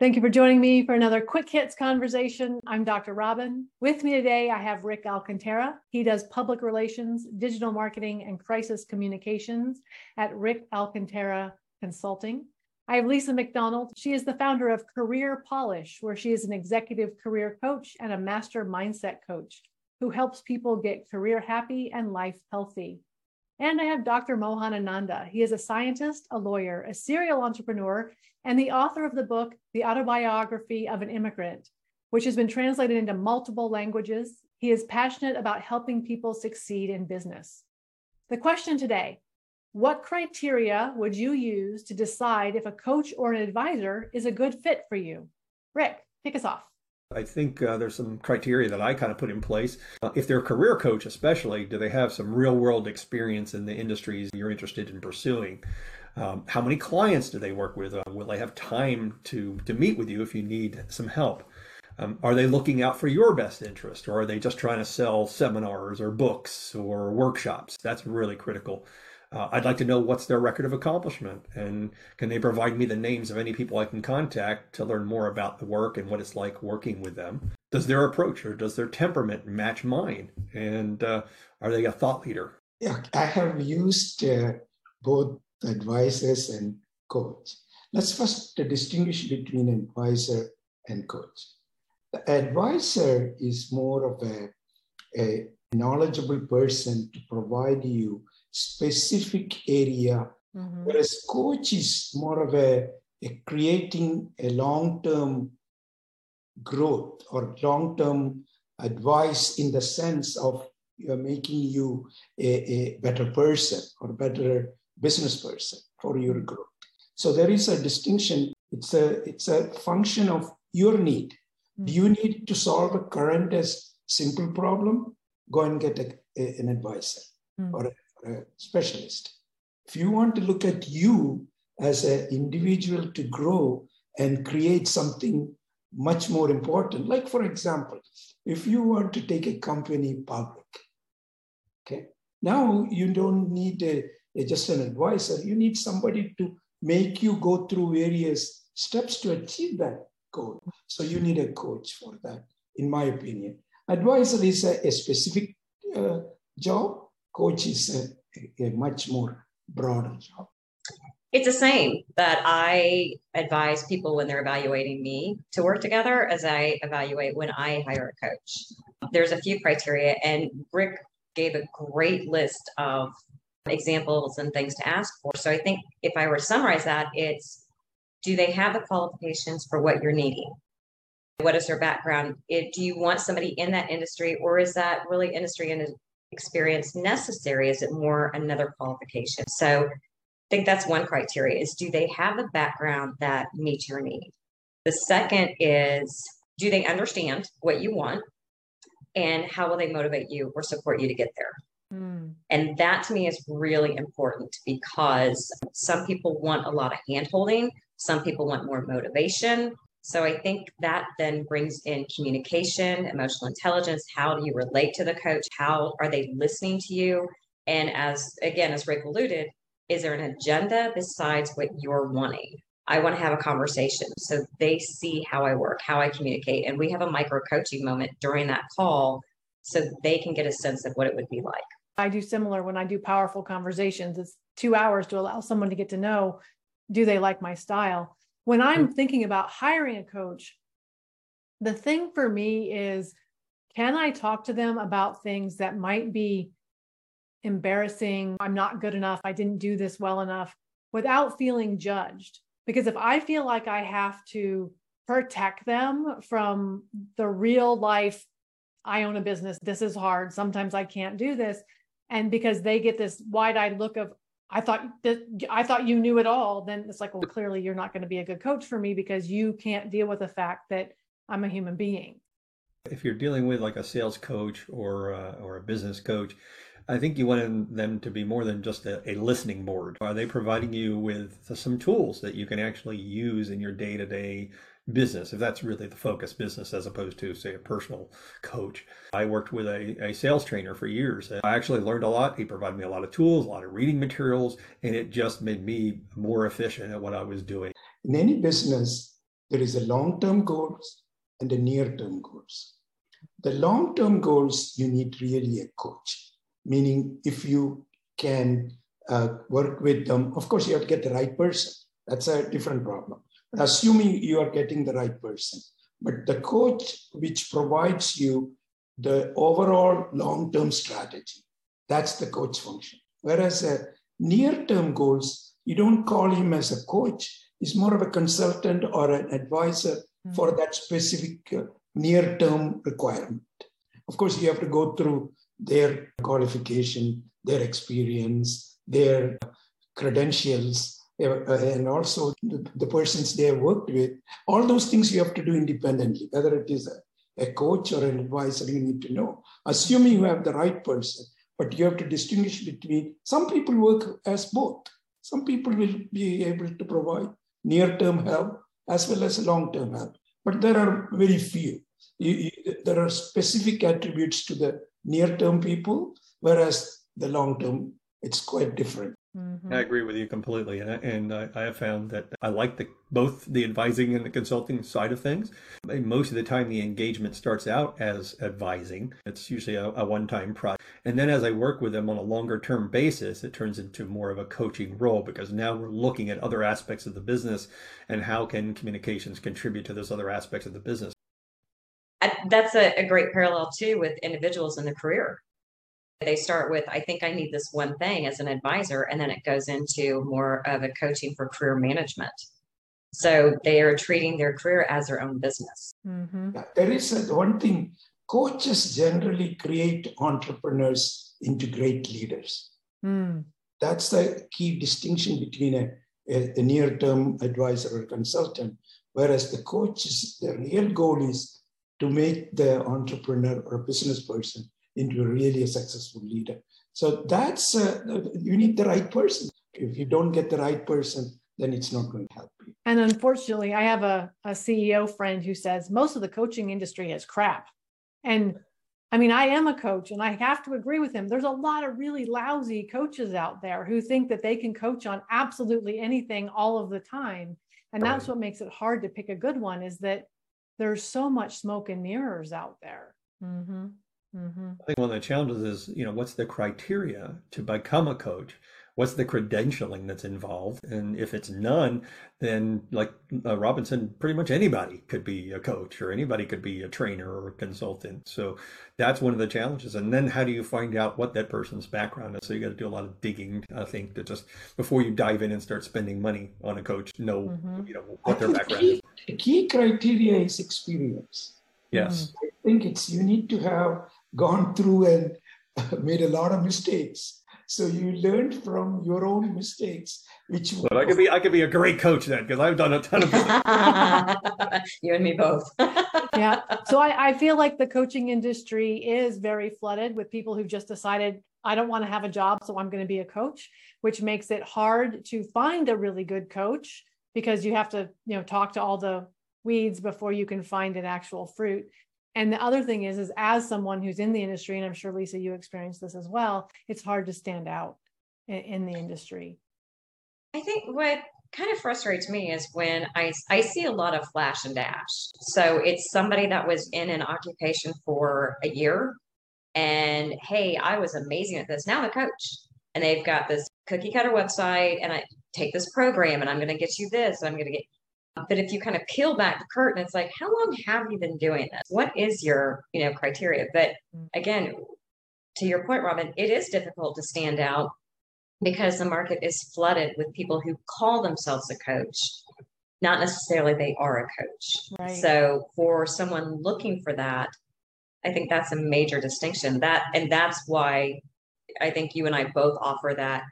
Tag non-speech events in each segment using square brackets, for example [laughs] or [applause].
Thank you for joining me for another Quick Hits conversation. I'm Dr. Robin. With me today, I have Rick Alcantara. He does public relations, digital marketing, and crisis communications at Rick Alcantara Consulting. I have Lisa McDonald. She is the founder of Career Polish, where she is an executive career coach and a master mindset coach who helps people get career happy and life healthy. And I have Dr. Mohan Ananda. He is a scientist, a lawyer, a serial entrepreneur, and the author of the book, The Autobiography of an Immigrant, which has been translated into multiple languages. He is passionate about helping people succeed in business. The question today What criteria would you use to decide if a coach or an advisor is a good fit for you? Rick, kick us off. I think uh, there's some criteria that I kind of put in place. Uh, if they're a career coach, especially, do they have some real world experience in the industries you're interested in pursuing? Um, how many clients do they work with? Uh, will they have time to, to meet with you if you need some help? Um, are they looking out for your best interest or are they just trying to sell seminars or books or workshops? That's really critical. Uh, I'd like to know what's their record of accomplishment and can they provide me the names of any people I can contact to learn more about the work and what it's like working with them. Does their approach or does their temperament match mine? And uh, are they a thought leader? Yeah, I have used uh, both advisors and coach. Let's first distinguish between advisor and coach. The advisor is more of a, a knowledgeable person to provide you specific area, mm-hmm. whereas coach is more of a, a creating a long-term growth or long-term advice in the sense of you're making you a, a better person or better business person for your growth. So there is a distinction. It's a it's a function of your need. Mm-hmm. Do you need to solve a current as simple problem? Go and get a, a, an advisor mm-hmm. or a specialist. If you want to look at you as an individual to grow and create something much more important, like for example, if you want to take a company public, okay, now you don't need a, a, just an advisor, you need somebody to make you go through various steps to achieve that goal. So you need a coach for that, in my opinion. Advisor is a, a specific uh, job, coach is a, a much more broader job. It's the same that I advise people when they're evaluating me to work together as I evaluate when I hire a coach. There's a few criteria, and Rick gave a great list of examples and things to ask for. So I think if I were to summarize that, it's do they have the qualifications for what you're needing? What is their background? Do you want somebody in that industry, or is that really industry experience necessary? Is it more another qualification? So I think that's one criteria is do they have a background that meets your need? The second is do they understand what you want and how will they motivate you or support you to get there? Mm. And that to me is really important because some people want a lot of hand holding, some people want more motivation, so I think that then brings in communication, emotional intelligence. How do you relate to the coach? How are they listening to you? And as again, as Rick alluded, is there an agenda besides what you're wanting? I want to have a conversation so they see how I work, how I communicate. And we have a micro coaching moment during that call so they can get a sense of what it would be like. I do similar when I do powerful conversations. It's two hours to allow someone to get to know do they like my style? When I'm thinking about hiring a coach, the thing for me is can I talk to them about things that might be embarrassing? I'm not good enough. I didn't do this well enough without feeling judged. Because if I feel like I have to protect them from the real life, I own a business, this is hard, sometimes I can't do this. And because they get this wide eyed look of, I thought that I thought you knew it all, then it's like, well, clearly you're not going to be a good coach for me because you can't deal with the fact that I'm a human being. If you're dealing with like a sales coach or uh, or a business coach, I think you want them to be more than just a, a, listening board. Are they providing you with some tools that you can actually use in your day to day business, if that's really the focus business as opposed to, say, a personal coach. I worked with a, a sales trainer for years. I actually learned a lot. He provided me a lot of tools, a lot of reading materials, and it just made me more efficient at what I was doing. In any business, there is a long-term goals and the near-term goals. The long-term goals, you need really a coach, meaning if you can uh, work with them, of course, you have to get the right person. That's a different problem. Assuming you are getting the right person, but the coach which provides you the overall long-term strategy, that's the coach function. Whereas a near-term goals, you don't call him as a coach. He's more of a consultant or an advisor mm-hmm. for that specific uh, near-term requirement. Of course, you have to go through their qualification, their experience, their credentials, uh, Uh, and also the, the, persons they have worked with. All those things you have to do independently, whether it is a, a coach or an advisor, you need to know. Assuming you have the right person, but you have to distinguish between some people work as both. Some people will be able to provide near term help as well as long term help, but there are very few. You, you, there are specific attributes to the near term people, whereas the long term, it's quite different. Mm-hmm. I agree with you completely, and, and I, I, have found that I like the both the advising and the consulting side of things. Most of the time, the engagement starts out as advising. It's usually a, a one-time project, and then as I work with them on a longer-term basis, it turns into more of a coaching role because now we're looking at other aspects of the business and how can communications contribute to those other aspects of the business. That's a, a great parallel too with individuals in the career they start with, I think I need this one thing as an advisor, and then it goes into more of a coaching for career management. So they are treating their career as their own business. Mm-hmm. There is one thing coaches generally create entrepreneurs into great leaders. Mm. That's the key distinction between a, a, a near term advisor or consultant. Whereas the coach is the real goal is to make the entrepreneur or business person into really a successful leader. So that's, uh, you need the right person. If you don't get the right person, then it's not going to help you. And unfortunately, I have a, a CEO friend who says most of the coaching industry is crap. And I mean, I am a coach and I have to agree with him. There's a lot of really lousy coaches out there who think that they can coach on absolutely anything all of the time. And that's right. what makes it hard to pick a good one is that there's so much smoke and mirrors out there. Mm-hmm. Mm-hmm. I think one of the challenges is, you know, what's the criteria to become a coach? What's the credentialing that's involved? And if it's none, then like uh, Robinson, pretty much anybody could be a coach or anybody could be a trainer or a consultant. So that's one of the challenges. And then how do you find out what that person's background is? So you got to do a lot of digging, I think, to just before you dive in and start spending money on a coach, know, mm-hmm. you know, what their background key, is. The key criteria is experience. Yes. I think it's you need to have gone through and [laughs] made a lot of mistakes. So you learned from your own mistakes, which but I could be I could be a great coach then because I've done a ton of [laughs] [laughs] you and me both. yeah. So I, I feel like the coaching industry is very flooded with people who've just decided I don't want to have a job, so I'm going to be a coach, which makes it hard to find a really good coach because you have to, you know, talk to all the weeds before you can find an actual fruit and the other thing is is as someone who's in the industry and i'm sure lisa you experienced this as well it's hard to stand out in, in the industry i think what kind of frustrates me is when I, I see a lot of flash and dash. So it's somebody that was in an occupation for a year and hey, I was amazing at this. Now I'm a coach. And they've got this cookie cutter website and I take this program and I'm going to get you this. and I'm going to get but if you kind of peel back the curtain, it's like, how long have you been doing this? What is your, you know, criteria? But mm. again, to your point, Robin, it is difficult to stand out because the market is flooded with people who call themselves a coach, not necessarily they are a coach. Right. So for someone looking for that, I think that's a major distinction. That and that's why I think you and I both offer that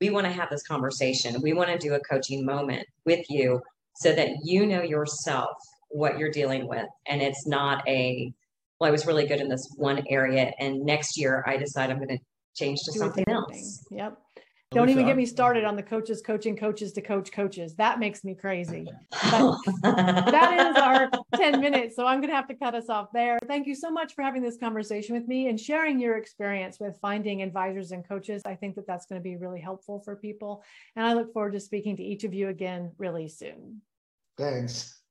we want to have this conversation. We want to do a coaching moment with you so that you know yourself what you're dealing with. And it's not a, well, I was really good in this one area. And next year I decide I'm going to change to Do something else. Yep. Don't even get me started on the coaches coaching coaches to coach coaches. That makes me crazy. But [laughs] that is our 10 minutes. So I'm going to have to cut us off there. Thank you so much for having this conversation with me and sharing your experience with finding advisors and coaches. I think that that's going to be really helpful for people. And I look forward to speaking to each of you again really soon. Thanks.